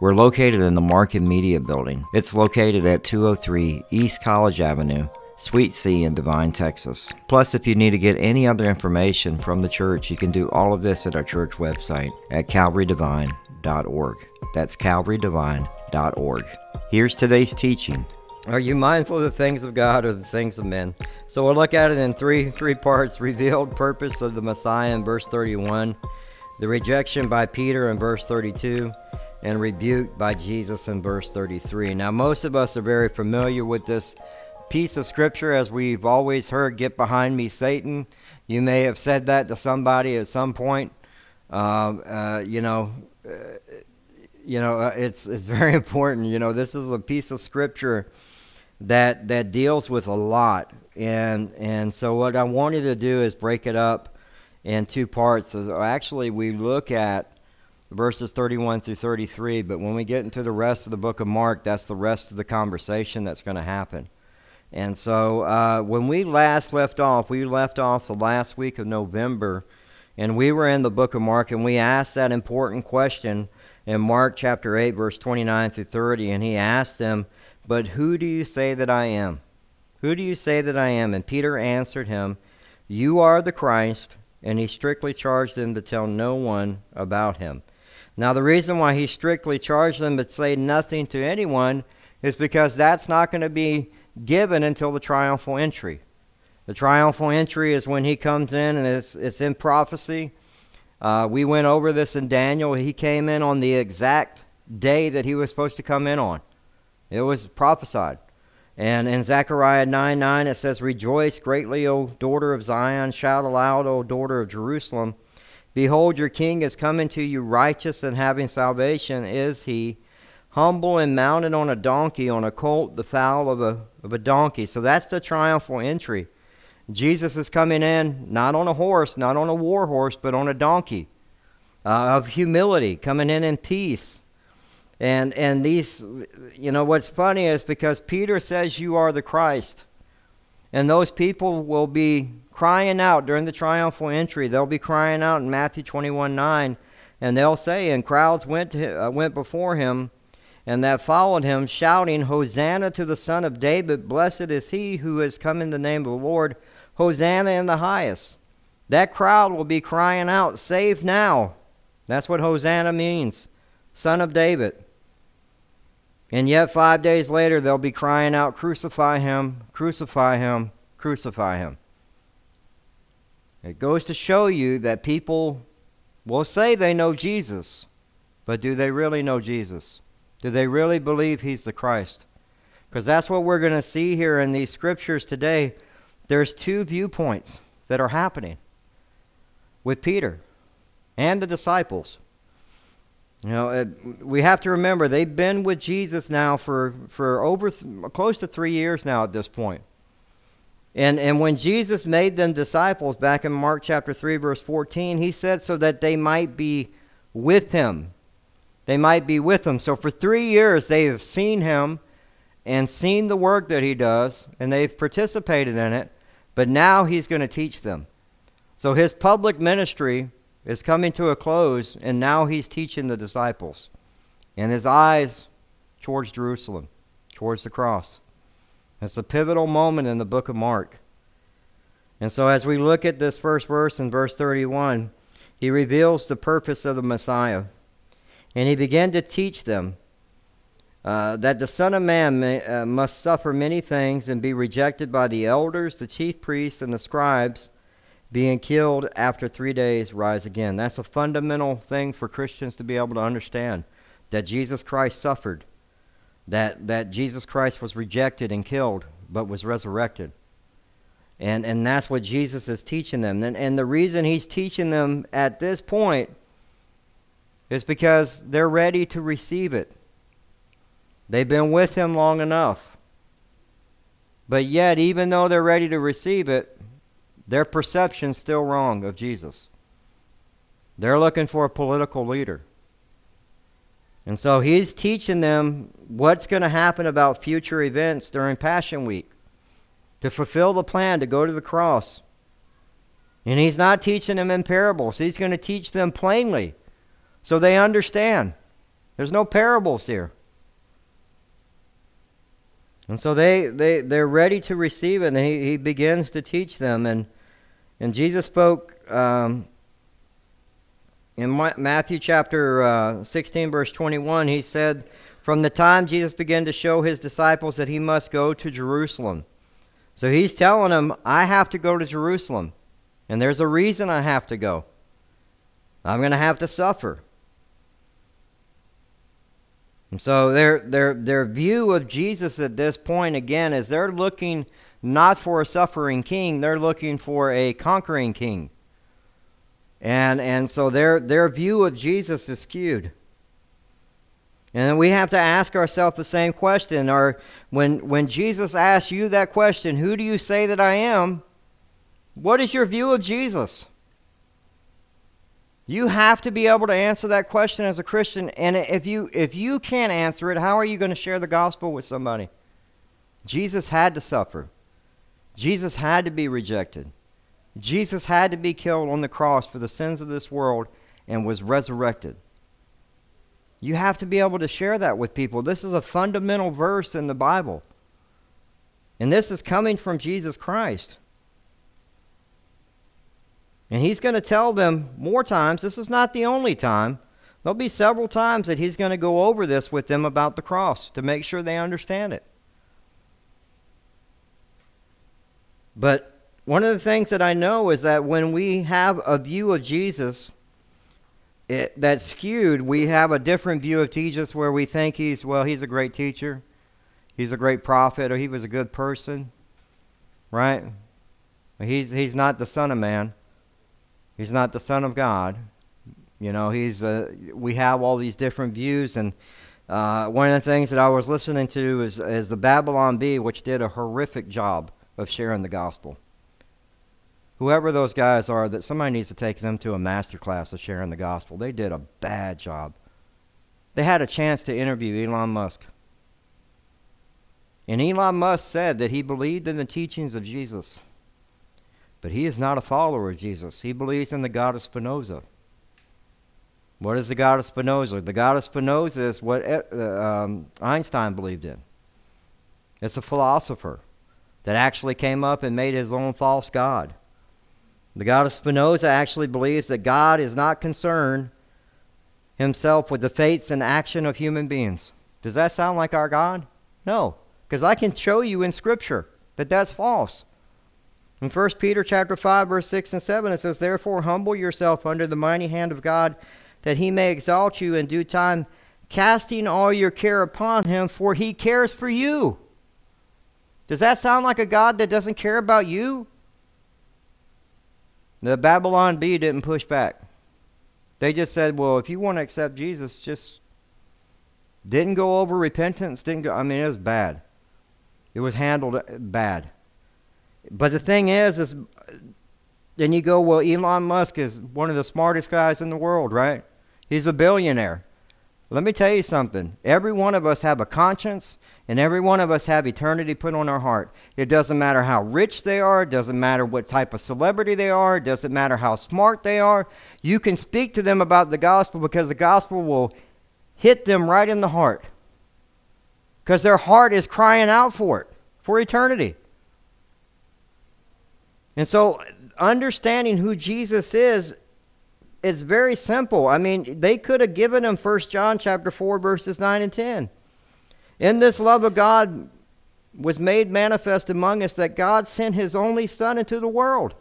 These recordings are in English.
We're located in the Market Media Building. It's located at 203 East College Avenue, Suite C in Devine, Texas. Plus, if you need to get any other information from the church, you can do all of this at our church website at calvarydevine.org. That's calvarydevine.org. Here's today's teaching. Are you mindful of the things of God or the things of men? So we'll look at it in three three parts: revealed purpose of the Messiah in verse 31, the rejection by Peter in verse 32, and rebuked by Jesus in verse 33. Now, most of us are very familiar with this piece of scripture as we've always heard, Get behind me, Satan. You may have said that to somebody at some point. Uh, uh, you know, uh, you know, uh, it's, it's very important. You know, this is a piece of scripture that, that deals with a lot. And, and so, what I wanted to do is break it up in two parts. So actually, we look at verses 31 through 33. But when we get into the rest of the book of Mark, that's the rest of the conversation that's going to happen. And so uh, when we last left off, we left off the last week of November, and we were in the book of Mark, and we asked that important question in Mark chapter 8, verse 29 through 30. And he asked them, But who do you say that I am? Who do you say that I am? And Peter answered him, You are the Christ. And he strictly charged them to tell no one about him. Now, the reason why he strictly charged them to say nothing to anyone is because that's not going to be given until the triumphal entry. The triumphal entry is when he comes in and it's, it's in prophecy. Uh, we went over this in Daniel. He came in on the exact day that he was supposed to come in on. It was prophesied. And in Zechariah 9 9, it says, Rejoice greatly, O daughter of Zion. Shout aloud, O daughter of Jerusalem. Behold, your king is coming to you, righteous and having salvation is he, humble and mounted on a donkey, on a colt, the fowl of a, of a donkey. So that's the triumphal entry. Jesus is coming in not on a horse, not on a war horse, but on a donkey uh, of humility, coming in in peace. And, and these, you know, what's funny is because Peter says you are the Christ. And those people will be crying out during the triumphal entry. They'll be crying out in Matthew 21 9, and they'll say, And crowds went, to, uh, went before him and that followed him, shouting, Hosanna to the Son of David! Blessed is he who has come in the name of the Lord! Hosanna in the highest! That crowd will be crying out, Save now! That's what Hosanna means, Son of David. And yet, five days later, they'll be crying out, Crucify him, crucify him, crucify him. It goes to show you that people will say they know Jesus, but do they really know Jesus? Do they really believe he's the Christ? Because that's what we're going to see here in these scriptures today. There's two viewpoints that are happening with Peter and the disciples. You know, it, we have to remember they've been with Jesus now for, for over th- close to three years now at this point. And, and when Jesus made them disciples back in Mark chapter 3, verse 14, he said so that they might be with him. They might be with him. So for three years, they have seen him and seen the work that he does, and they've participated in it, but now he's going to teach them. So his public ministry is coming to a close, and now he's teaching the disciples. And his eyes towards Jerusalem, towards the cross. It's a pivotal moment in the book of Mark. And so, as we look at this first verse in verse 31, he reveals the purpose of the Messiah. And he began to teach them uh, that the Son of Man may, uh, must suffer many things and be rejected by the elders, the chief priests, and the scribes, being killed after three days, rise again. That's a fundamental thing for Christians to be able to understand that Jesus Christ suffered that, that Jesus Christ was rejected and killed, but was resurrected. And, and that's what Jesus is teaching them. And, and the reason he's teaching them at this point is because they're ready to receive it. They've been with him long enough. But yet, even though they're ready to receive it, their perception's still wrong of Jesus. They're looking for a political leader. And so he's teaching them what's going to happen about future events during Passion Week to fulfill the plan to go to the cross. And he's not teaching them in parables, he's going to teach them plainly so they understand. There's no parables here. And so they, they, they're ready to receive it, and he, he begins to teach them. And, and Jesus spoke um, in Matthew chapter uh, 16, verse 21, he said, From the time Jesus began to show his disciples that he must go to Jerusalem. So he's telling them, I have to go to Jerusalem. And there's a reason I have to go. I'm going to have to suffer. And so their, their, their view of Jesus at this point, again, is they're looking not for a suffering king, they're looking for a conquering king. And, and so their, their view of Jesus is skewed. And we have to ask ourselves the same question. Or when, when Jesus asks you that question, who do you say that I am? What is your view of Jesus? You have to be able to answer that question as a Christian. And if you, if you can't answer it, how are you going to share the gospel with somebody? Jesus had to suffer, Jesus had to be rejected. Jesus had to be killed on the cross for the sins of this world and was resurrected. You have to be able to share that with people. This is a fundamental verse in the Bible. And this is coming from Jesus Christ. And he's going to tell them more times. This is not the only time. There'll be several times that he's going to go over this with them about the cross to make sure they understand it. But one of the things that I know is that when we have a view of Jesus it, that's skewed, we have a different view of Jesus where we think he's, well, he's a great teacher, he's a great prophet, or he was a good person, right? He's, he's not the Son of Man. He's not the Son of God. You know, he's uh, we have all these different views, and uh, one of the things that I was listening to is, is the Babylon Bee, which did a horrific job of sharing the gospel. Whoever those guys are, that somebody needs to take them to a master class of sharing the gospel. They did a bad job. They had a chance to interview Elon Musk. And Elon Musk said that he believed in the teachings of Jesus. But he is not a follower of Jesus. He believes in the God of Spinoza. What is the God of Spinoza? The God of Spinoza is what uh, um, Einstein believed in. It's a philosopher that actually came up and made his own false God. The God of Spinoza actually believes that God is not concerned himself with the fates and action of human beings. Does that sound like our God? No, because I can show you in Scripture that that's false. In 1 Peter chapter 5 verse 6 and 7 it says therefore humble yourself under the mighty hand of God that he may exalt you in due time casting all your care upon him for he cares for you. Does that sound like a God that doesn't care about you? The Babylon Bee didn't push back. They just said, well, if you want to accept Jesus, just didn't go over repentance, didn't go I mean it was bad. It was handled uh, bad. But the thing is, is then you go, well, Elon Musk is one of the smartest guys in the world, right? He's a billionaire. Let me tell you something. Every one of us have a conscience, and every one of us have eternity put on our heart. It doesn't matter how rich they are, it doesn't matter what type of celebrity they are, it doesn't matter how smart they are. You can speak to them about the gospel because the gospel will hit them right in the heart. Because their heart is crying out for it, for eternity. And so understanding who Jesus is is very simple. I mean, they could have given him 1 John chapter 4 verses 9 and 10. In this love of God was made manifest among us that God sent his only son into the world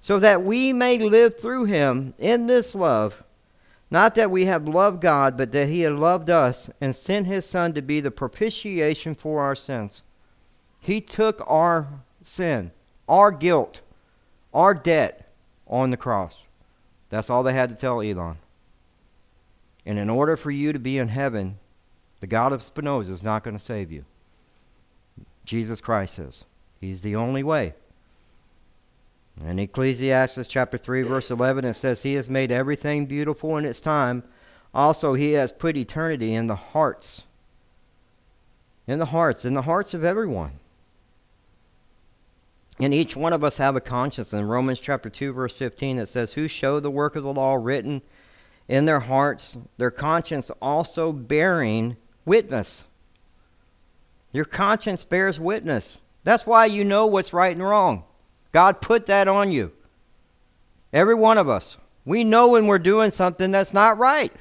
so that we may live through him in this love. Not that we have loved God, but that he had loved us and sent his son to be the propitiation for our sins. He took our sin our guilt, our debt on the cross. That's all they had to tell Elon. And in order for you to be in heaven, the God of Spinoza is not going to save you. Jesus Christ is. He's the only way. In Ecclesiastes chapter 3 verse 11 it says he has made everything beautiful in its time. Also he has put eternity in the hearts. In the hearts, in the hearts of everyone. And each one of us have a conscience. In Romans chapter 2 verse 15 it says who show the work of the law written in their hearts, their conscience also bearing witness. Your conscience bears witness. That's why you know what's right and wrong. God put that on you. Every one of us. We know when we're doing something that's not right.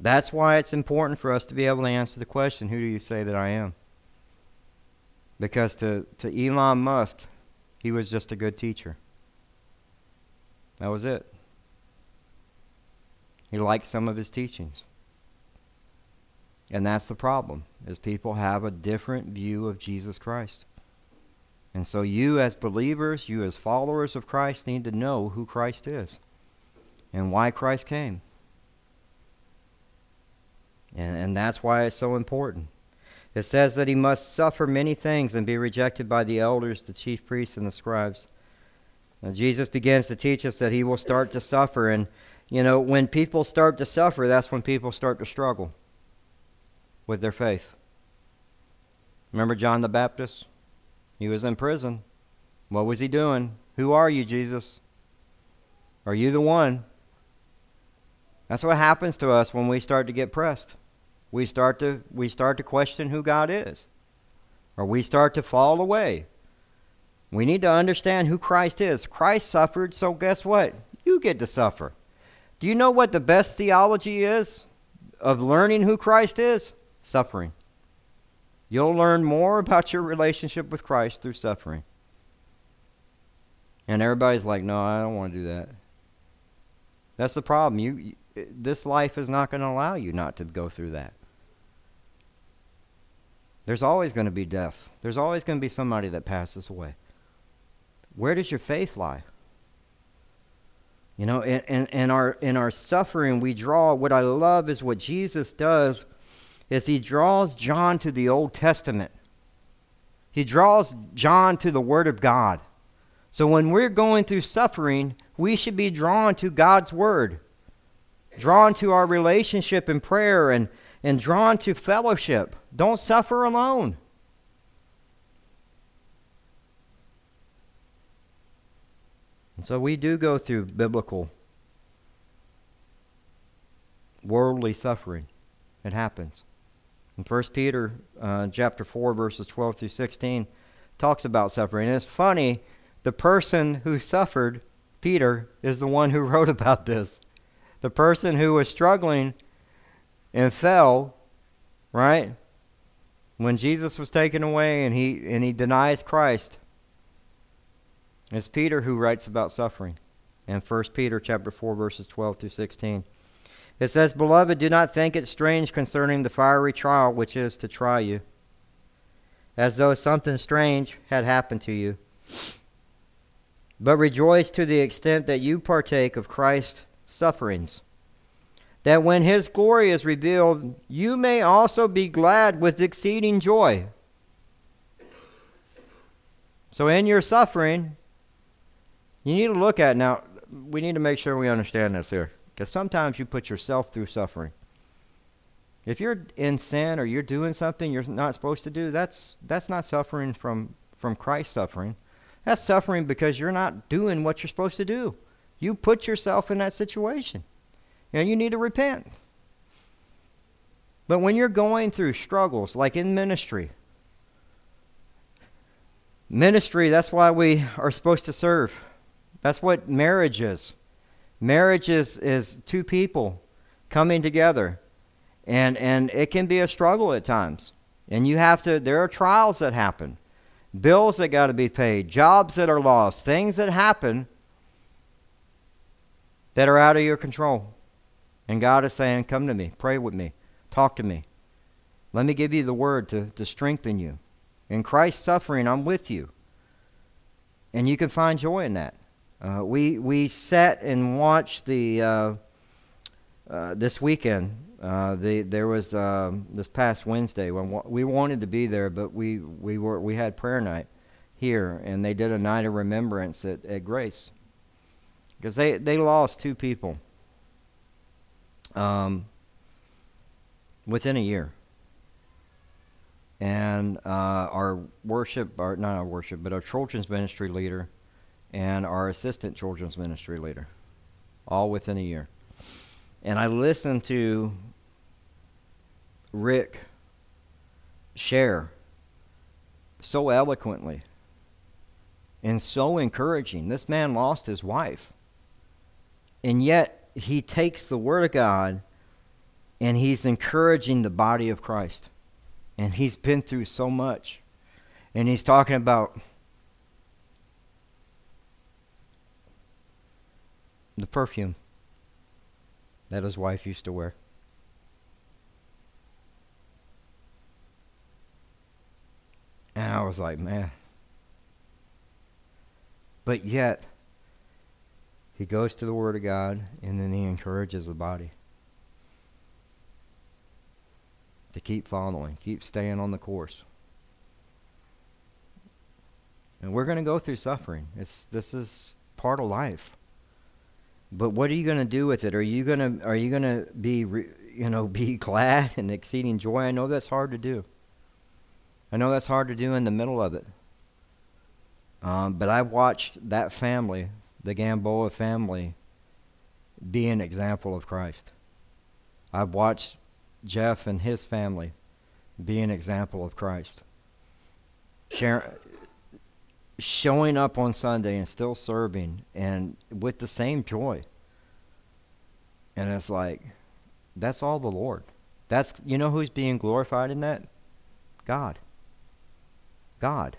That's why it's important for us to be able to answer the question who do you say that I am? Because to, to Elon Musk, he was just a good teacher. That was it. He liked some of his teachings. And that's the problem, is people have a different view of Jesus Christ. And so you as believers, you as followers of Christ need to know who Christ is and why Christ came. And, and that's why it's so important. It says that he must suffer many things and be rejected by the elders, the chief priests, and the scribes. Now, Jesus begins to teach us that he will start to suffer. And, you know, when people start to suffer, that's when people start to struggle with their faith. Remember John the Baptist? He was in prison. What was he doing? Who are you, Jesus? Are you the one? That's what happens to us when we start to get pressed. We start to we start to question who God is. Or we start to fall away. We need to understand who Christ is. Christ suffered, so guess what? You get to suffer. Do you know what the best theology is of learning who Christ is? Suffering. You'll learn more about your relationship with Christ through suffering. And everybody's like, "No, I don't want to do that." That's the problem. You this life is not going to allow you not to go through that. There's always going to be death. There's always going to be somebody that passes away. Where does your faith lie? You know, in, in, in, our, in our suffering, we draw, what I love is what Jesus does is he draws John to the Old Testament. He draws John to the Word of God. So when we're going through suffering, we should be drawn to God's Word drawn to our relationship in prayer and, and drawn to fellowship. Don't suffer alone. And so we do go through biblical worldly suffering. It happens. In 1 Peter uh, chapter 4, verses 12 through 16, talks about suffering. And it's funny, the person who suffered, Peter, is the one who wrote about this the person who was struggling and fell, right? When Jesus was taken away and he and he denies Christ. It's Peter who writes about suffering in 1 Peter chapter 4 verses 12 through 16. It says, "Beloved, do not think it strange concerning the fiery trial which is to try you, as though something strange had happened to you. But rejoice to the extent that you partake of Christ's sufferings, that when his glory is revealed, you may also be glad with exceeding joy. So, in your suffering, you need to look at now. We need to make sure we understand this here, because sometimes you put yourself through suffering. If you're in sin or you're doing something you're not supposed to do, that's that's not suffering from from Christ suffering. That's suffering because you're not doing what you're supposed to do. You put yourself in that situation. And you need to repent. But when you're going through struggles, like in ministry, ministry, that's why we are supposed to serve. That's what marriage is. Marriage is, is two people coming together. And, and it can be a struggle at times. And you have to, there are trials that happen, bills that got to be paid, jobs that are lost, things that happen that are out of your control. And God is saying, Come to me, pray with me, talk to me. Let me give you the word to, to strengthen you. In Christ's suffering, I'm with you. And you can find joy in that. Uh, we, we sat and watched the, uh, uh, this weekend Uh, the, there was um, this past Wednesday when we wanted to be there, but we, we, were, we had prayer night here, and they did a night of remembrance at, at Grace. Because they, they lost two people um, within a year. And uh, our worship, our, not our worship, but our children's ministry leader and our assistant children's ministry leader, all within a year. And I listened to Rick share so eloquently and so encouraging. This man lost his wife. And yet he takes the Word of God and he's encouraging the body of Christ. And he's been through so much. And he's talking about the perfume that his wife used to wear. And I was like, man. But yet, he goes to the Word of God and then he encourages the body to keep following, keep staying on the course. And we're going to go through suffering. It's this is part of life. But what are you going to do with it? Are you going to are you going to be you know be glad and exceeding joy? I know that's hard to do. I know that's hard to do in the middle of it. Um, but I watched that family, the Gamboa family, be an example of Christ. I've watched Jeff and his family be an example of Christ. Showing up on Sunday and still serving and with the same joy. And it's like, that's all the Lord. That's you know who's being glorified in that? God. God.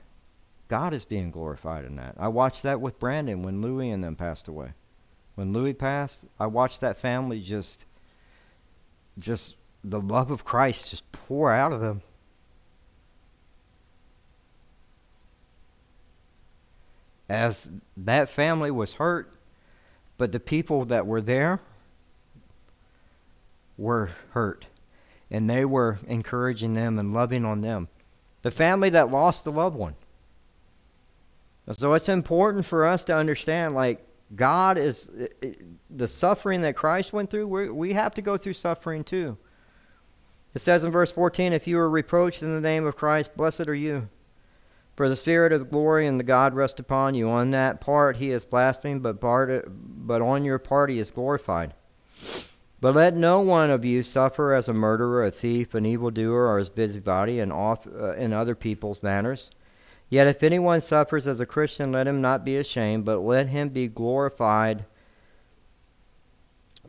God is being glorified in that. I watched that with Brandon when Louie and them passed away. When Louie passed, I watched that family just just the love of Christ just pour out of them. As that family was hurt, but the people that were there were hurt. And they were encouraging them and loving on them. The family that lost a loved one. So it's important for us to understand like, God is the suffering that Christ went through, we have to go through suffering too. It says in verse 14, If you are reproached in the name of Christ, blessed are you. For the Spirit of glory and the God rest upon you. On that part he is blasphemed, but, part, but on your part he is glorified. But let no one of you suffer as a murderer, a thief, an evildoer, or as busybody in, off, uh, in other people's manners. Yet if anyone suffers as a Christian, let him not be ashamed, but let him be glorified.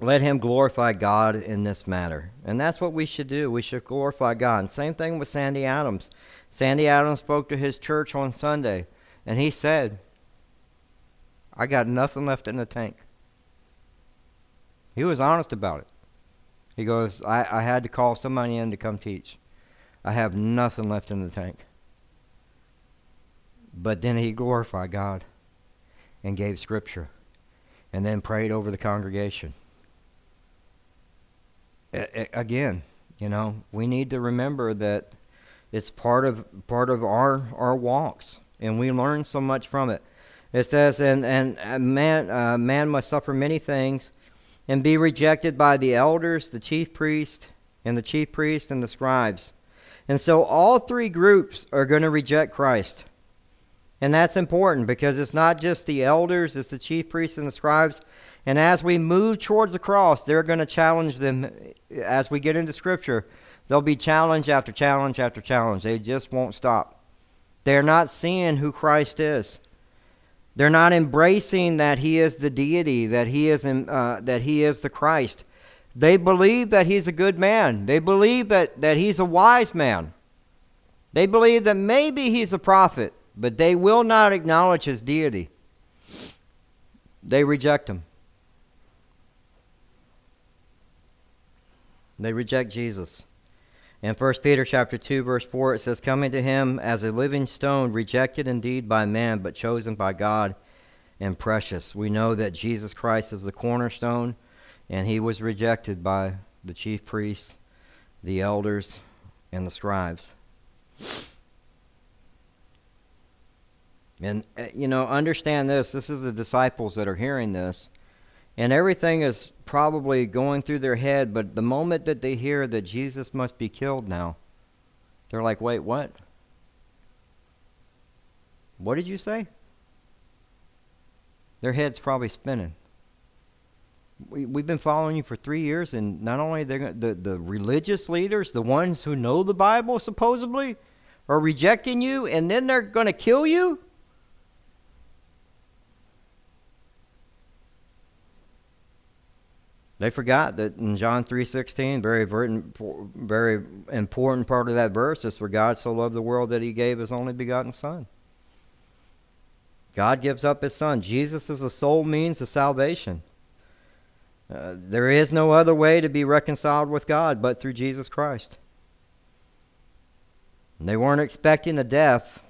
Let him glorify God in this matter. And that's what we should do. We should glorify God. And same thing with Sandy Adams. Sandy Adams spoke to his church on Sunday, and he said, I got nothing left in the tank. He was honest about it. He goes, I, I had to call somebody in to come teach. I have nothing left in the tank. But then he glorified God and gave scripture and then prayed over the congregation. Again, you know, we need to remember that it's part of part of our our walks, and we learn so much from it. It says, "And and man uh, man must suffer many things, and be rejected by the elders, the chief priest, and the chief priest and the scribes." And so all three groups are going to reject Christ. And that's important because it's not just the elders, it's the chief priests and the scribes. And as we move towards the cross, they're going to challenge them as we get into Scripture. There'll be challenge after challenge after challenge. They just won't stop. They're not seeing who Christ is. They're not embracing that He is the deity, that He is, in, uh, that he is the Christ. They believe that He's a good man. They believe that, that He's a wise man. They believe that maybe He's a prophet, but they will not acknowledge His deity. They reject Him. They reject Jesus. In 1 Peter chapter 2 verse 4 it says coming to him as a living stone rejected indeed by man but chosen by God and precious. We know that Jesus Christ is the cornerstone and he was rejected by the chief priests, the elders, and the scribes. And, uh, you know, understand this this is the disciples that are hearing this. And everything is probably going through their head, but the moment that they hear that Jesus must be killed now, they're like, wait, what? What did you say? Their head's probably spinning. We, we've been following you for three years, and not only the, the religious leaders, the ones who know the Bible supposedly, are rejecting you, and then they're going to kill you? They forgot that in John 3:16, very very important part of that verse is for God so loved the world that he gave his only begotten son. God gives up his son. Jesus is the sole means of salvation. Uh, there is no other way to be reconciled with God but through Jesus Christ. And they weren't expecting a death.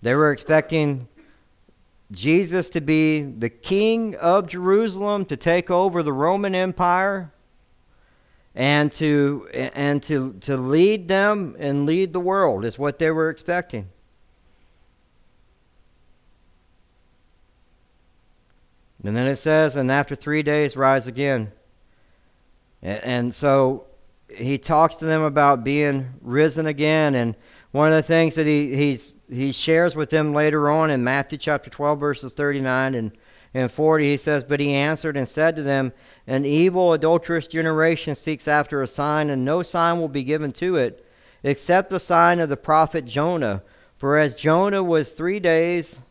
They were expecting Jesus to be the king of Jerusalem, to take over the Roman Empire, and to and to to lead them and lead the world is what they were expecting. And then it says, and after three days, rise again. And, so he talks to them about being risen again. And one of the things that he, he's, he shares with them later on in Matthew chapter 12, verses 39 and, and 40, he says, But he answered and said to them, An evil, adulterous generation seeks after a sign, and no sign will be given to it, except the sign of the prophet Jonah. For as Jonah was three days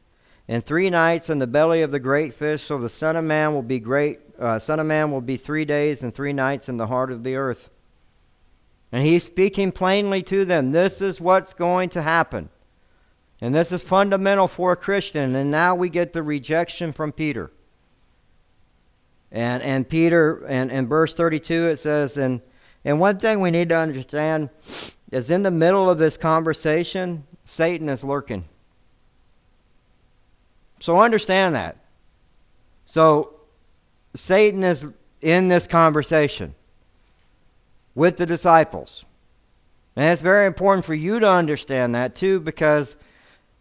and three nights in the belly of the great fish, so the Son of Man will be great. Uh, Son of Man will be three days and three nights in the heart of the earth. And he's speaking plainly to them. This is what's going to happen. And this is fundamental for a Christian. And now we get the rejection from Peter. And, and Peter, and in verse 32, it says, and, and one thing we need to understand is in the middle of this conversation, Satan is lurking. So understand that. So Satan is in this conversation with the disciples. And it's very important for you to understand that too, because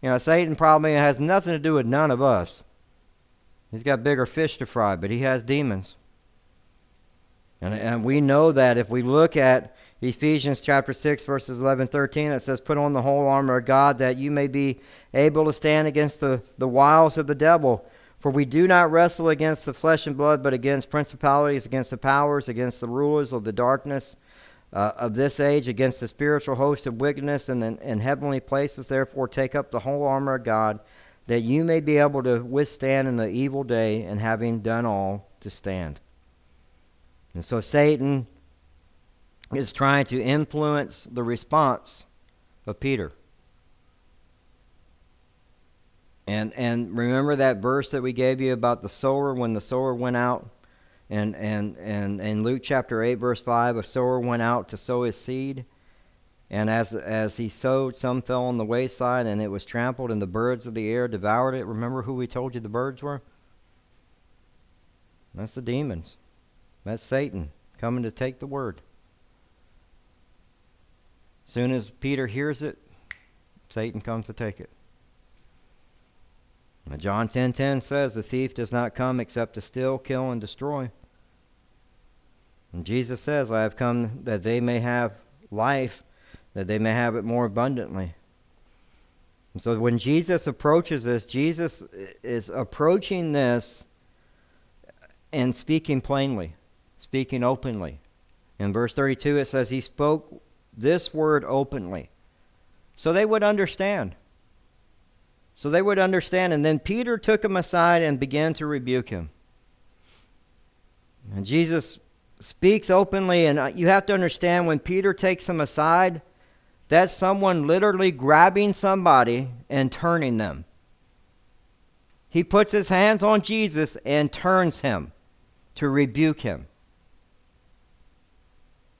you know Satan probably has nothing to do with none of us. He's got bigger fish to fry, but he has demons. And, and we know that if we look at Ephesians chapter 6, verses 11 13, it says, Put on the whole armor of God that you may be able to stand against the, the wiles of the devil. For we do not wrestle against the flesh and blood, but against principalities, against the powers, against the rulers of the darkness uh, of this age, against the spiritual host of wickedness in, in, in heavenly places. Therefore, take up the whole armor of God, that you may be able to withstand in the evil day, and having done all, to stand. And so Satan is trying to influence the response of Peter. And and remember that verse that we gave you about the sower when the sower went out and and and in Luke chapter 8 verse 5 a sower went out to sow his seed and as as he sowed some fell on the wayside and it was trampled and the birds of the air devoured it. Remember who we told you the birds were? That's the demons. That's Satan coming to take the word. Soon as Peter hears it, Satan comes to take it. John 10:10 10, 10 says the thief does not come except to steal, kill and destroy. And Jesus says, I have come that they may have life, that they may have it more abundantly. And so when Jesus approaches this, Jesus is approaching this and speaking plainly, speaking openly. In verse 32, it says, He spoke this word openly. So they would understand. So they would understand. And then Peter took him aside and began to rebuke him. And Jesus speaks openly, and uh, you have to understand when Peter takes him aside, that's someone literally grabbing somebody and turning them. He puts his hands on Jesus and turns him to rebuke him.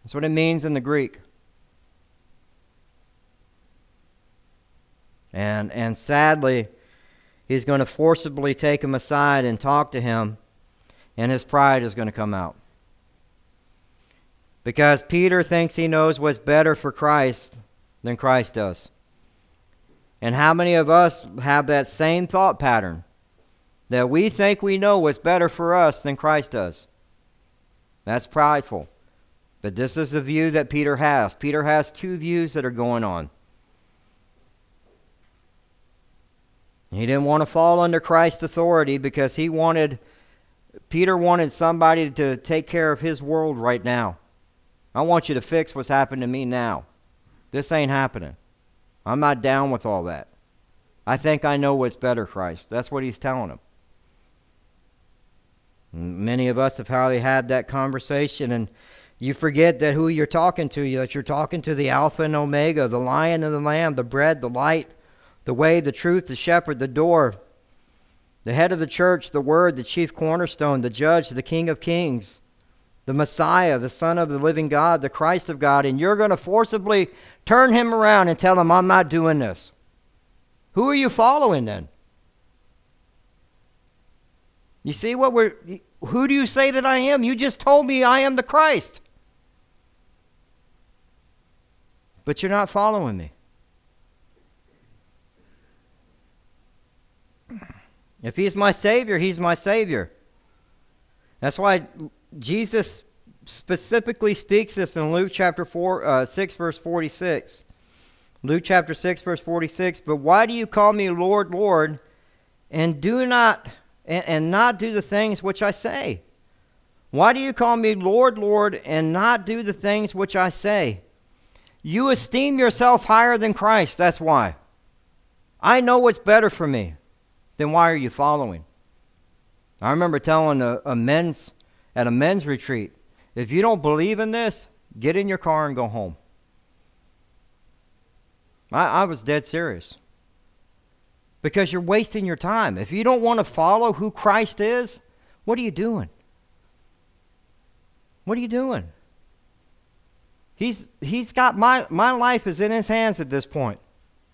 That's what it means in the Greek. And, and sadly, he's going to forcibly take him aside and talk to him, and his pride is going to come out. Because Peter thinks he knows what's better for Christ than Christ does. And how many of us have that same thought pattern? That we think we know what's better for us than Christ does. That's prideful. But this is the view that Peter has. Peter has two views that are going on. He didn't want to fall under Christ's authority because he wanted, Peter wanted somebody to take care of his world right now. I want you to fix what's happened to me now. This ain't happening. I'm not down with all that. I think I know what's better, Christ. That's what he's telling him. Many of us have hardly had that conversation, and you forget that who you're talking to, that you're talking to the Alpha and Omega, the Lion and the Lamb, the bread, the light, the way, the truth, the shepherd, the door, the head of the church, the Word, the chief cornerstone, the judge, the King of kings, the Messiah, the Son of the living God, the Christ of God, and you're going to forcibly turn him around and tell him, I'm not doing this. Who are you following then? You see what we're. Who do you say that I am? You just told me I am the Christ. But you're not following me. If he's my Savior, he's my Savior. That's why Jesus specifically speaks this in Luke chapter 4, uh, 6, verse 46. Luke chapter 6, verse 46. But why do you call me Lord, Lord, and do not and, and not do the things which I say? Why do you call me Lord, Lord, and not do the things which I say? You esteem yourself higher than Christ. That's why. I know what's better for me. Then why are you following? I remember telling a, a men's at a men's retreat, if you don't believe in this, get in your car and go home. I, I was dead serious. Because you're wasting your time. If you don't want to follow who Christ is, what are you doing? What are you doing? He's, he's got my, my life is in his hands at this point.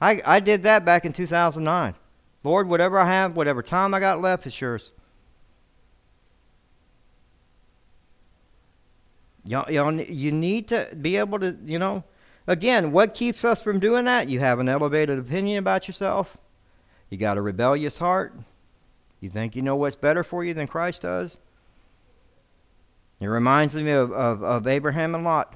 I, I did that back in 2009. Lord, whatever I have, whatever time I got left is yours. Y'all, y'all, you need to be able to, you know, again, what keeps us from doing that? You have an elevated opinion about yourself. You got a rebellious heart. You think you know what's better for you than Christ does. It reminds me of, of, of Abraham and Lot.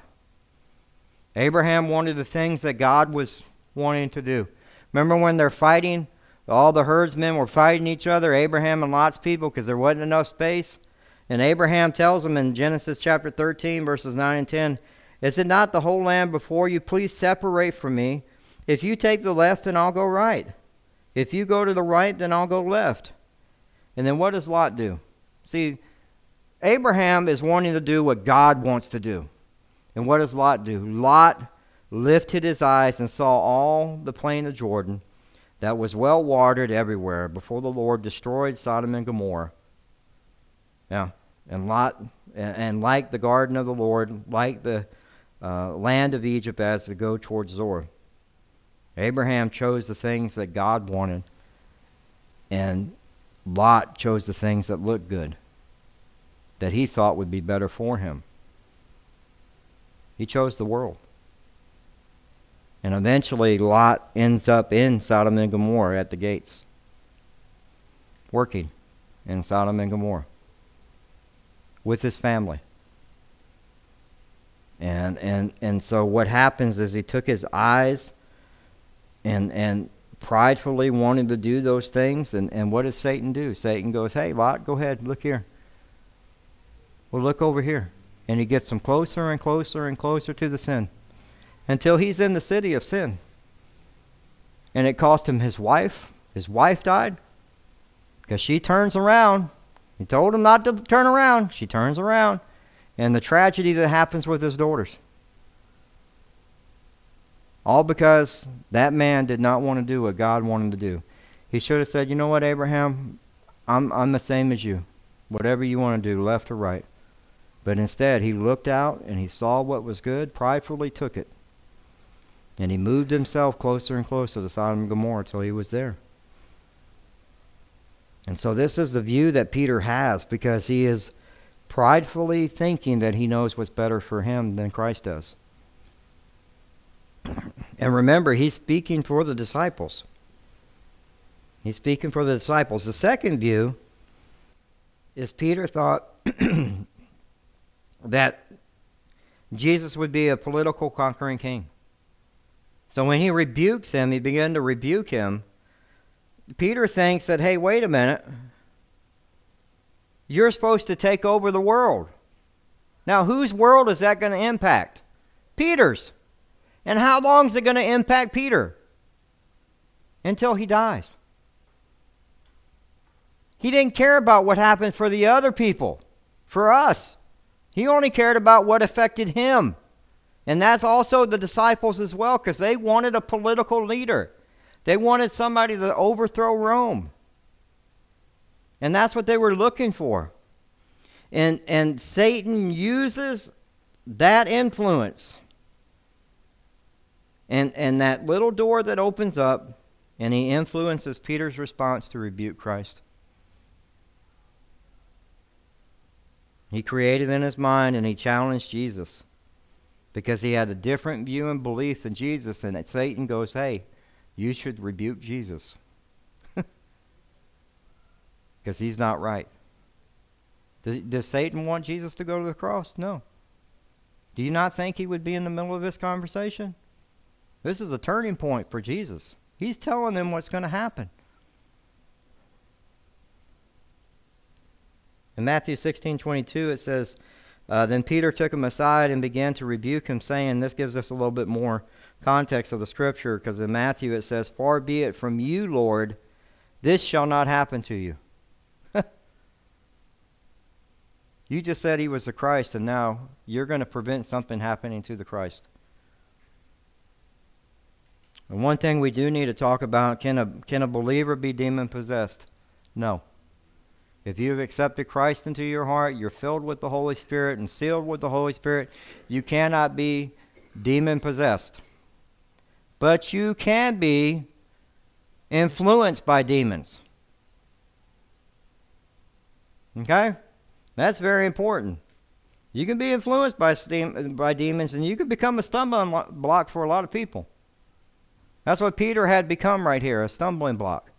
Abraham wanted the things that God was wanting to do. Remember when they're fighting? All the herdsmen were fighting each other, Abraham and Lot's people, because there wasn't enough space. And Abraham tells them in Genesis chapter 13, verses 9 and 10 Is it not the whole land before you? Please separate from me. If you take the left, then I'll go right. If you go to the right, then I'll go left. And then what does Lot do? See, Abraham is wanting to do what God wants to do. And what does Lot do? Lot lifted his eyes and saw all the plain of Jordan that was well watered everywhere before the Lord destroyed Sodom and Gomorrah. Yeah, and Lot, and, like the garden of the Lord, like the uh, land of Egypt as to go towards Zoar. Abraham chose the things that God wanted, and Lot chose the things that looked good, that he thought would be better for him. He chose the world. And eventually, Lot ends up in Sodom and Gomorrah at the gates, working in Sodom and Gomorrah with his family. And, and, and so what happens is he took his eyes and, and pridefully wanted to do those things. And, and what does Satan do? Satan goes, Hey, Lot, go ahead, look here. Well, look over here. And he gets him closer and closer and closer to the sin until he's in the city of sin. And it cost him his wife. His wife died because she turns around he told him not to turn around. She turns around. And the tragedy that happens with his daughters. All because that man did not want to do what God wanted to do. He should have said, You know what, Abraham? I'm, I'm the same as you. Whatever you want to do, left or right. But instead, he looked out and he saw what was good, pridefully took it. And he moved himself closer and closer to Sodom and Gomorrah till he was there. And so this is the view that Peter has because he is pridefully thinking that he knows what's better for him than Christ does. And remember, he's speaking for the disciples. He's speaking for the disciples. The second view is Peter thought that Jesus would be a political conquering king. So when he rebukes him, he began to rebuke him. Peter thinks that, hey, wait a minute. You're supposed to take over the world. Now, whose world is that going to impact? Peter's. And how long is it going to impact Peter? Until he dies. He didn't care about what happened for the other people, for us. He only cared about what affected him. And that's also the disciples as well, because they wanted a political leader. They wanted somebody to overthrow Rome. And that's what they were looking for. And, and Satan uses that influence and, and that little door that opens up, and he influences Peter's response to rebuke Christ. He created in his mind and he challenged Jesus because he had a different view and belief than Jesus. And that Satan goes, Hey, you should rebuke Jesus because he's not right. Does, does Satan want Jesus to go to the cross? No. Do you not think he would be in the middle of this conversation? This is a turning point for Jesus. He's telling them what's going to happen. In Matthew 16 22, it says, uh, Then Peter took him aside and began to rebuke him, saying, This gives us a little bit more context of the scripture, because in Matthew it says, Far be it from you, Lord, this shall not happen to you. you just said he was the Christ, and now you're going to prevent something happening to the Christ. And one thing we do need to talk about can a, can a believer be demon possessed? No. If you have accepted Christ into your heart, you're filled with the Holy Spirit and sealed with the Holy Spirit, you cannot be demon possessed. But you can be influenced by demons. Okay? That's very important. You can be influenced by, by demons and you can become a stumbling block for a lot of people. That's what Peter had become right here a stumbling block.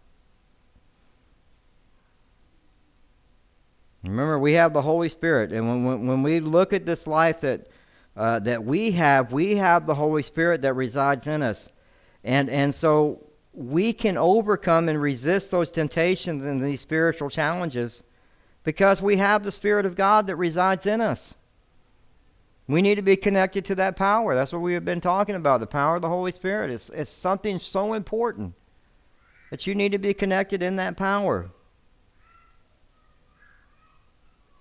Remember, we have the Holy Spirit, and when, when, when we look at this life that, uh, that we have, we have the Holy Spirit that resides in us. And, and so we can overcome and resist those temptations and these spiritual challenges because we have the Spirit of God that resides in us. We need to be connected to that power. That's what we have been talking about the power of the Holy Spirit. It's, it's something so important that you need to be connected in that power.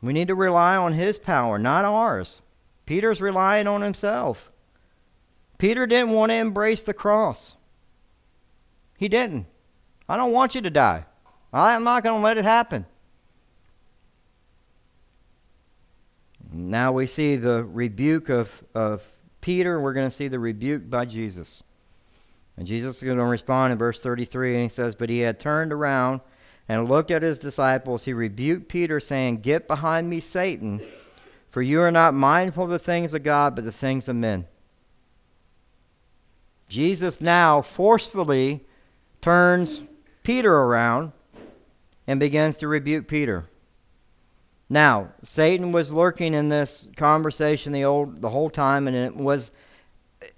We need to rely on his power, not ours. Peter's relying on himself. Peter didn't want to embrace the cross. He didn't. I don't want you to die. I'm not going to let it happen. Now we see the rebuke of, of Peter. We're going to see the rebuke by Jesus. And Jesus is going to respond in verse 33, and he says, But he had turned around and looked at his disciples, he rebuked Peter, saying, Get behind me, Satan, for you are not mindful of the things of God, but the things of men. Jesus now forcefully turns Peter around and begins to rebuke Peter. Now, Satan was lurking in this conversation the old the whole time, and it was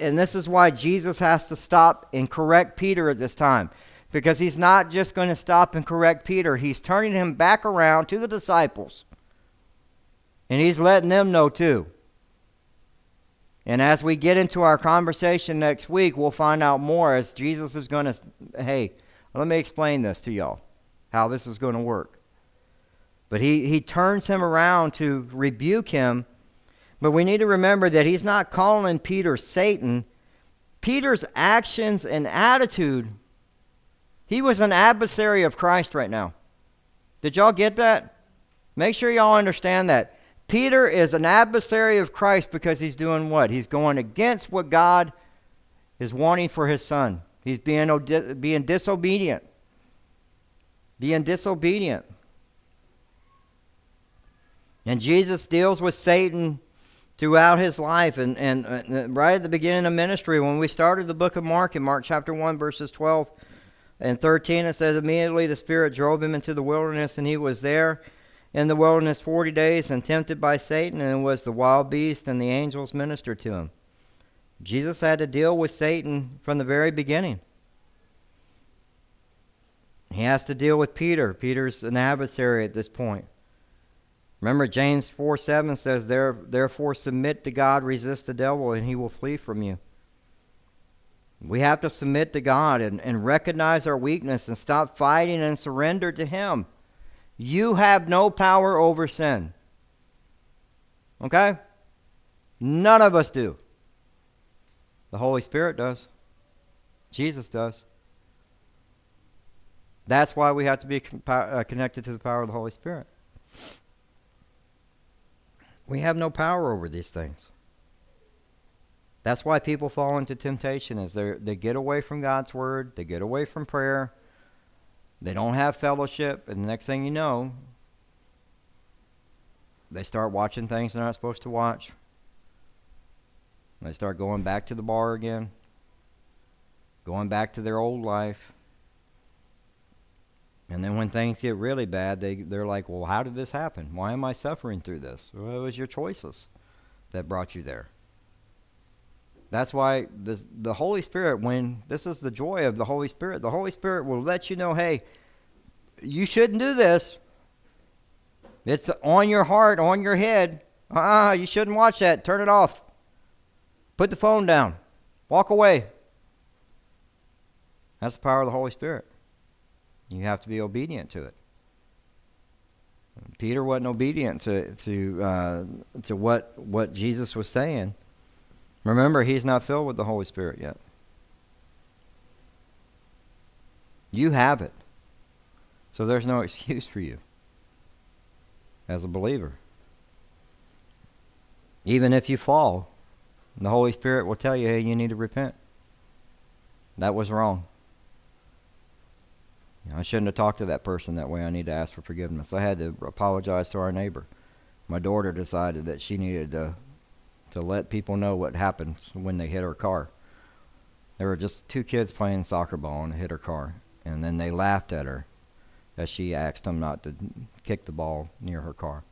and this is why Jesus has to stop and correct Peter at this time because he's not just going to stop and correct Peter, he's turning him back around to the disciples. And he's letting them know too. And as we get into our conversation next week, we'll find out more as Jesus is going to, hey, let me explain this to y'all, how this is going to work. But he, he turns him around to rebuke him. But we need to remember that he's not calling Peter Satan. Peter's actions and attitude he was an adversary of Christ right now. Did y'all get that? Make sure y'all understand that. Peter is an adversary of Christ because he's doing what? He's going against what God is wanting for his son. He's being, being disobedient. Being disobedient. And Jesus deals with Satan throughout his life. And, and uh, right at the beginning of ministry, when we started the book of Mark, in Mark chapter 1, verses 12 and 13, it says, Immediately the Spirit drove him into the wilderness, and he was there in the wilderness 40 days and tempted by Satan, and was the wild beast, and the angels ministered to him. Jesus had to deal with Satan from the very beginning. He has to deal with Peter. Peter's an adversary at this point. Remember, James 4 7 says, Therefore, submit to God, resist the devil, and he will flee from you. We have to submit to God and, and recognize our weakness and stop fighting and surrender to Him. You have no power over sin. Okay? None of us do. The Holy Spirit does. Jesus does. That's why we have to be uh, connected to the power of the Holy Spirit. We have no power over these things. That's why people fall into temptation is they they get away from God's word, they get away from prayer, they don't have fellowship, and the next thing you know, they start watching things they're not supposed to watch. They start going back to the bar again, going back to their old life. And then when things get really bad, they, they're like, well, how did this happen? Why am I suffering through this? Well, it was your choices that brought you there. That's why this, the Holy Spirit, when this is the joy of the Holy Spirit, the Holy Spirit will let you know, hey, you shouldn't do this. It's on your heart, on your head. Ah, you shouldn't watch that. Turn it off. Put the phone down. Walk away. That's the power of the Holy Spirit. You have to be obedient to it. Peter wasn't obedient to to uh, to what what Jesus was saying. Remember, he's not filled with the Holy Spirit yet. You have it, so there's no excuse for you as a believer. Even if you fall, the Holy Spirit will tell you, "Hey, you need to repent. That was wrong." You know, I shouldn't have talked to that person that way. I need to ask for forgiveness. I had to apologize to our neighbor. My daughter decided that she needed to to let people know what happened when they hit her car. There were just two kids playing soccer ball and hit her car, and then they laughed at her as she asked them not to kick the ball near her car.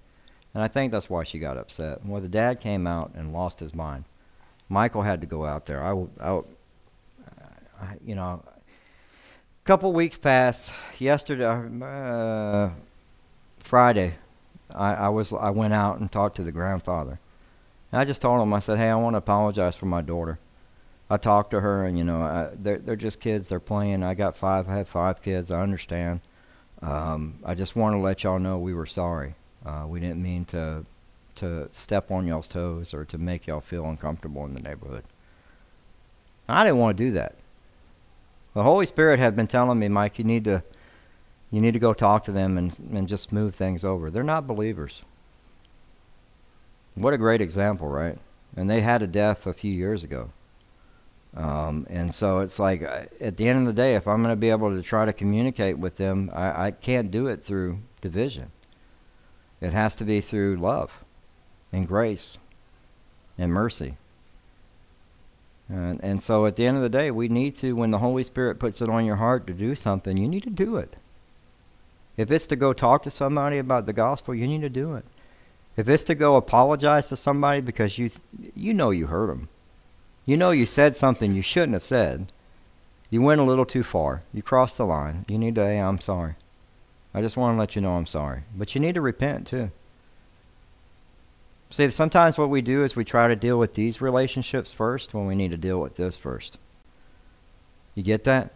And I think that's why she got upset. Well, the dad came out and lost his mind. Michael had to go out there. I, I, I you know, a couple weeks passed. Yesterday, uh, Friday, I, I was I went out and talked to the grandfather. And I just told him I said, "Hey, I want to apologize for my daughter." I talked to her, and you know, I, they're they're just kids. They're playing. I got five. I have five kids. I understand. Um, I just want to let y'all know we were sorry. Uh, we didn't mean to to step on y'all's toes or to make y'all feel uncomfortable in the neighborhood. I didn't want to do that. The Holy Spirit had been telling me, Mike, you need to you need to go talk to them and and just smooth things over. They're not believers. What a great example, right? And they had a death a few years ago. Um, and so it's like, uh, at the end of the day, if I'm going to be able to try to communicate with them, I, I can't do it through division. It has to be through love and grace and mercy. And, and so at the end of the day, we need to, when the Holy Spirit puts it on your heart to do something, you need to do it. If it's to go talk to somebody about the gospel, you need to do it. If it's to go apologize to somebody because you th- you know you hurt them, you know you said something you shouldn't have said, you went a little too far, you crossed the line. You need to, hey, I'm sorry. I just want to let you know I'm sorry. But you need to repent too. See, sometimes what we do is we try to deal with these relationships first when we need to deal with this first. You get that?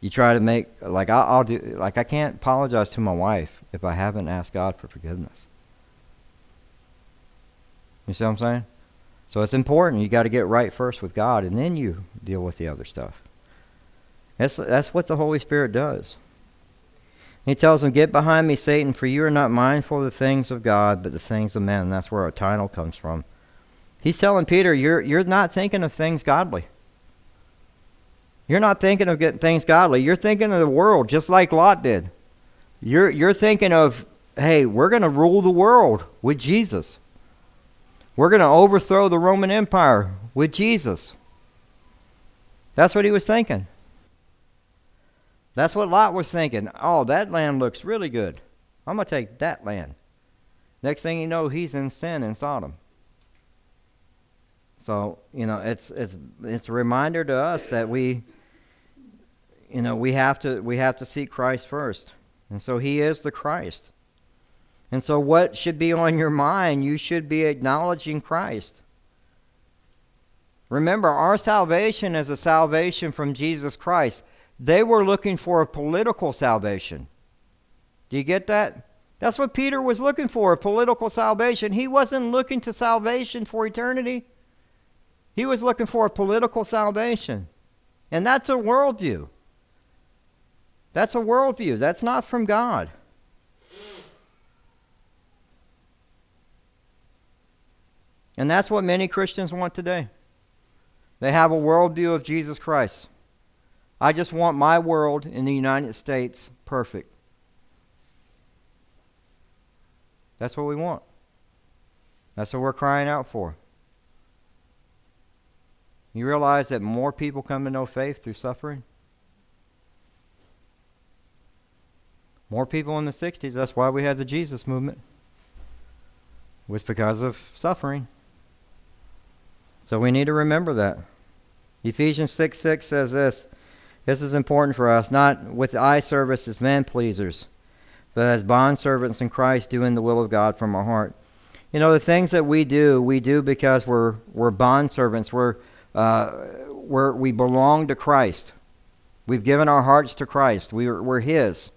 You try to make like I'll, I'll do like I can't apologize to my wife if I haven't asked God for forgiveness. You see what I'm saying? So it's important. You got to get right first with God, and then you deal with the other stuff. That's that's what the Holy Spirit does. He tells them, Get behind me, Satan, for you are not mindful of the things of God, but the things of men. That's where our title comes from. He's telling Peter, You're, you're not thinking of things godly. You're not thinking of getting things godly. You're thinking of the world, just like Lot did. You're, you're thinking of hey, we're going to rule the world with Jesus. We're going to overthrow the Roman Empire with Jesus. That's what he was thinking. That's what Lot was thinking. Oh, that land looks really good. I'm going to take that land. Next thing you know, he's in sin in Sodom. So, you know, it's it's it's a reminder to us that we you know, we have to we have to seek Christ first. And so he is the Christ. And so what should be on your mind? You should be acknowledging Christ. Remember, our salvation is a salvation from Jesus Christ. They were looking for a political salvation. Do you get that? That's what Peter was looking for, a political salvation. He wasn't looking to salvation for eternity. He was looking for a political salvation. And that's a worldview. That's a worldview. That's not from God. And that's what many Christians want today. They have a worldview of Jesus Christ. I just want my world in the United States perfect. That's what we want. That's what we're crying out for. You realize that more people come to know faith through suffering? More people in the 60s, that's why we had the Jesus movement, was because of suffering. So we need to remember that. Ephesians 6 6 says this. This is important for us, not with eye service as man pleasers, but as bondservants in Christ doing the will of God from our heart. You know, the things that we do, we do because we're, we're bondservants. We're uh, we're, we belong to Christ. We've given our hearts to Christ. We we're His.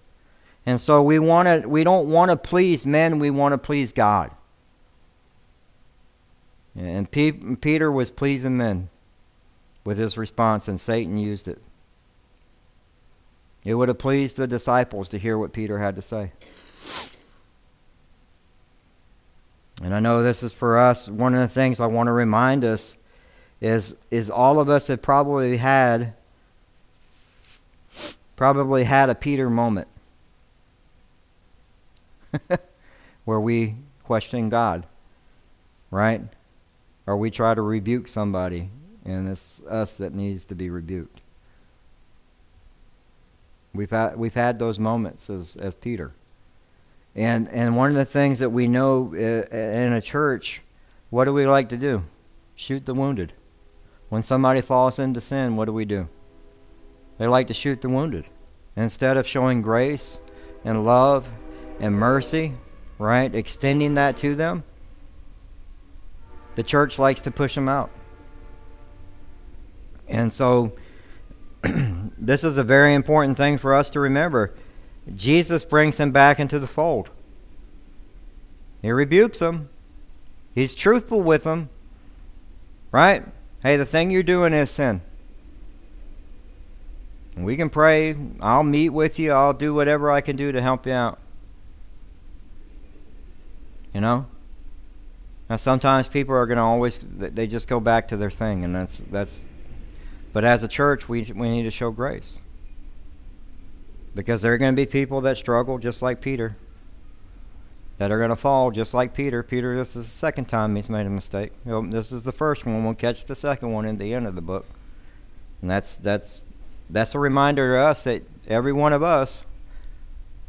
And so we, wanna, we don't want to please men, we want to please God. And P- Peter was pleasing men with his response, and Satan used it. It would have pleased the disciples to hear what Peter had to say. And I know this is for us. One of the things I want to remind us is is all of us have probably had probably had a Peter moment where we question God, right? Or we try to rebuke somebody, and it's us that needs to be rebuked. We've had we've had those moments as as Peter, and and one of the things that we know uh, in a church, what do we like to do? Shoot the wounded. When somebody falls into sin, what do we do? They like to shoot the wounded. Instead of showing grace and love and mercy, right, extending that to them, the church likes to push them out. And so, this is a very important thing for us to remember. Jesus brings them back into the fold. He rebukes them. He's truthful with them. Right? Hey, the thing you're doing is sin. We can pray. I'll meet with you. I'll do whatever I can do to help you out. You know? Now sometimes people are going to always they just go back to their thing and that's that's but as a church we we need to show grace. Because there are going to be people that struggle just like Peter that are going to fall just like Peter. Peter, this is the second time he's made a mistake. this is the first one. We'll catch the second one in the end of the book. And that's that's that's a reminder to us that every one of us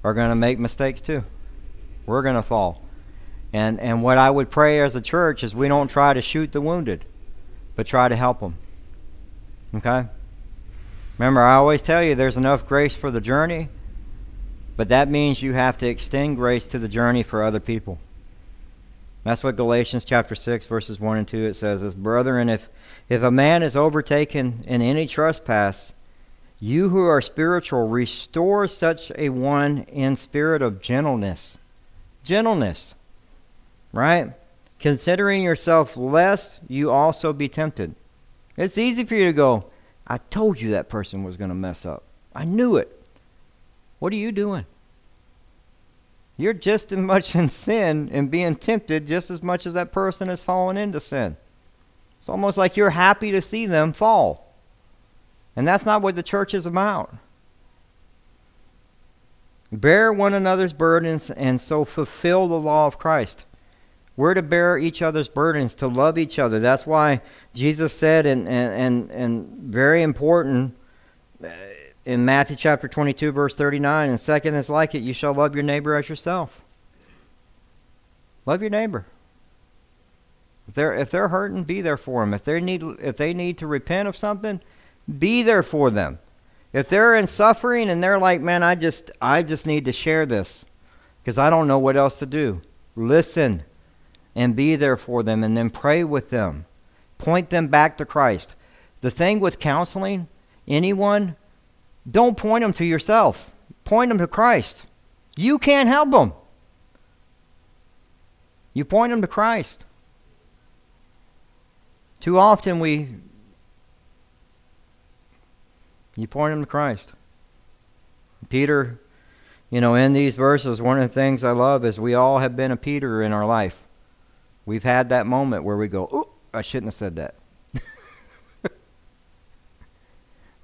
are going to make mistakes too. We're going to fall. And and what I would pray as a church is we don't try to shoot the wounded, but try to help them. Okay? Remember, I always tell you there's enough grace for the journey but that means you have to extend grace to the journey for other people. That's what Galatians chapter 6 verses 1 and 2 it says is brethren if if a man is overtaken in any trespass you who are spiritual restore such a one in spirit of gentleness. Gentleness. Right? Considering yourself lest you also be tempted. It's easy for you to go, I told you that person was going to mess up. I knew it. What are you doing? You're just as much in sin and being tempted just as much as that person is falling into sin. It's almost like you're happy to see them fall. And that's not what the church is about. Bear one another's burdens and so fulfill the law of Christ. We're to bear each other's burdens, to love each other. That's why Jesus said, and, and, and, very important uh, in Matthew chapter 22, verse 39, and second is like it, you shall love your neighbor as yourself. Love your neighbor. If they're, if they're hurting, be there for them. If they, need, if they need to repent of something, be there for them. If they're in suffering and they're like, man, I just, I just need to share this because I don't know what else to do. Listen and be there for them and then pray with them. Point them back to Christ. The thing with counseling, anyone, don't point them to yourself. Point them to Christ. You can't help them. You point them to Christ. Too often we you point them to Christ. Peter, you know, in these verses, one of the things I love is we all have been a Peter in our life. We've had that moment where we go, "Oh, I shouldn't have said that."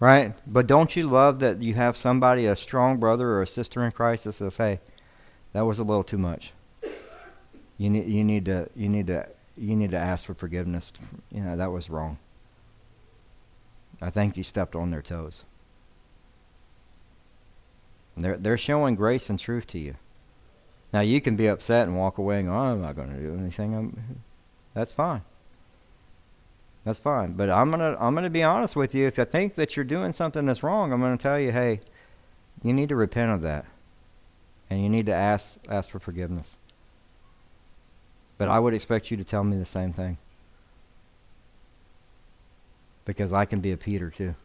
right? But don't you love that you have somebody, a strong brother or a sister in Christ that says, "Hey, that was a little too much. You need you need to you need to you need to ask for forgiveness. You know, that was wrong." I think you stepped on their toes. They're, they're showing grace and truth to you. Now you can be upset and walk away and go, oh, I'm not going to do anything. I'm, that's fine. That's fine. But I'm gonna I'm gonna be honest with you. If I think that you're doing something that's wrong, I'm gonna tell you, hey, you need to repent of that, and you need to ask ask for forgiveness. But I would expect you to tell me the same thing, because I can be a Peter too.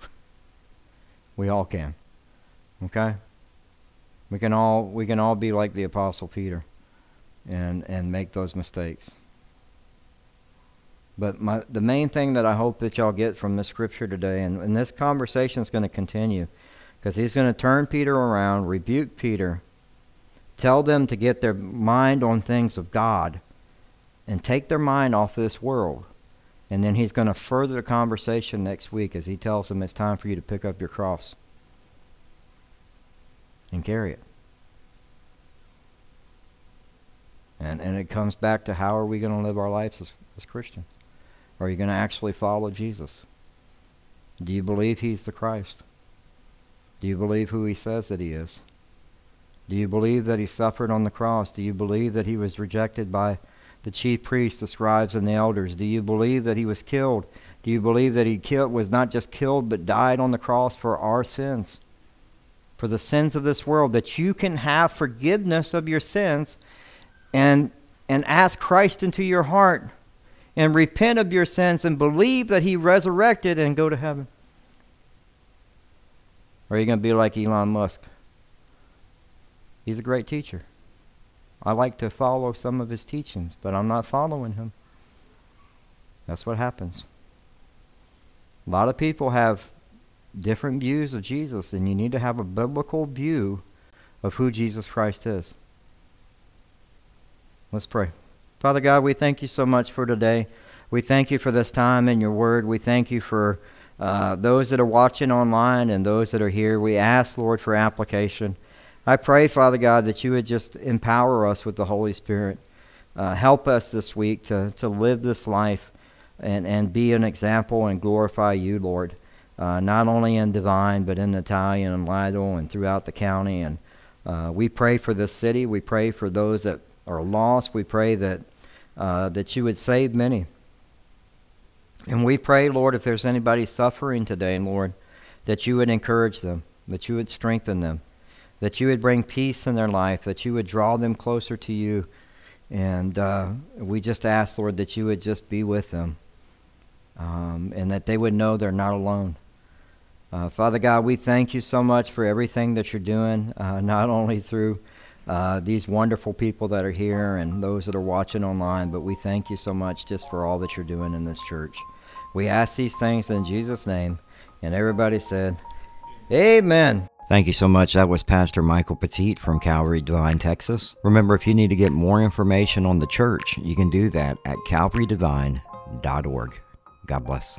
we all can. Okay. We can all we can all be like the apostle Peter and and make those mistakes. But my the main thing that I hope that y'all get from this scripture today and, and this conversation is going to continue because he's going to turn Peter around, rebuke Peter, tell them to get their mind on things of God and take their mind off this world. And then he's going to further the conversation next week as he tells them it's time for you to pick up your cross and carry it. And, and it comes back to how are we going to live our lives as, as Christians? Are you going to actually follow Jesus? Do you believe he's the Christ? Do you believe who he says that he is? Do you believe that he suffered on the cross? Do you believe that he was rejected by the chief priests, the scribes, and the elders? Do you believe that he was killed? Do you believe that he killed, was not just killed but died on the cross for our sins? For the sins of this world, that you can have forgiveness of your sins and, and ask Christ into your heart and repent of your sins and believe that he resurrected and go to heaven? Or are you going to be like Elon Musk? He's a great teacher. I like to follow some of his teachings, but I'm not following him. That's what happens. A lot of people have different views of Jesus, and you need to have a biblical view of who Jesus Christ is. Let's pray. Father God, we thank you so much for today. We thank you for this time in your word. We thank you for uh, those that are watching online and those that are here. We ask, Lord, for application. I pray, Father God, that you would just empower us with the Holy Spirit. Uh, help us this week to, to live this life and, and be an example and glorify you, Lord uh, not only in Devine, but in Natalia and Lytle and throughout the county. And uh, we pray for this city. We pray for those that are lost. We pray that, uh, that you would save many. And we pray, Lord, if there's anybody suffering today, Lord, that you would encourage them, that you would strengthen them, that you would bring peace in their life, that you would draw them closer to you. And uh, we just ask, Lord, that you would just be with them um, and that they would know they're not alone. Uh, Father God, we thank you so much for everything that you're doing, uh, not only through uh, these wonderful people that are here and those that are watching online, but we thank you so much just for all that you're doing in this church. We ask these things in Jesus' name, and everybody said, Amen. Thank you so much. That was Pastor Michael Petit from Calvary Devine, Texas. Remember, if you need to get more information on the church, you can do that at calvarydevine.org. God bless.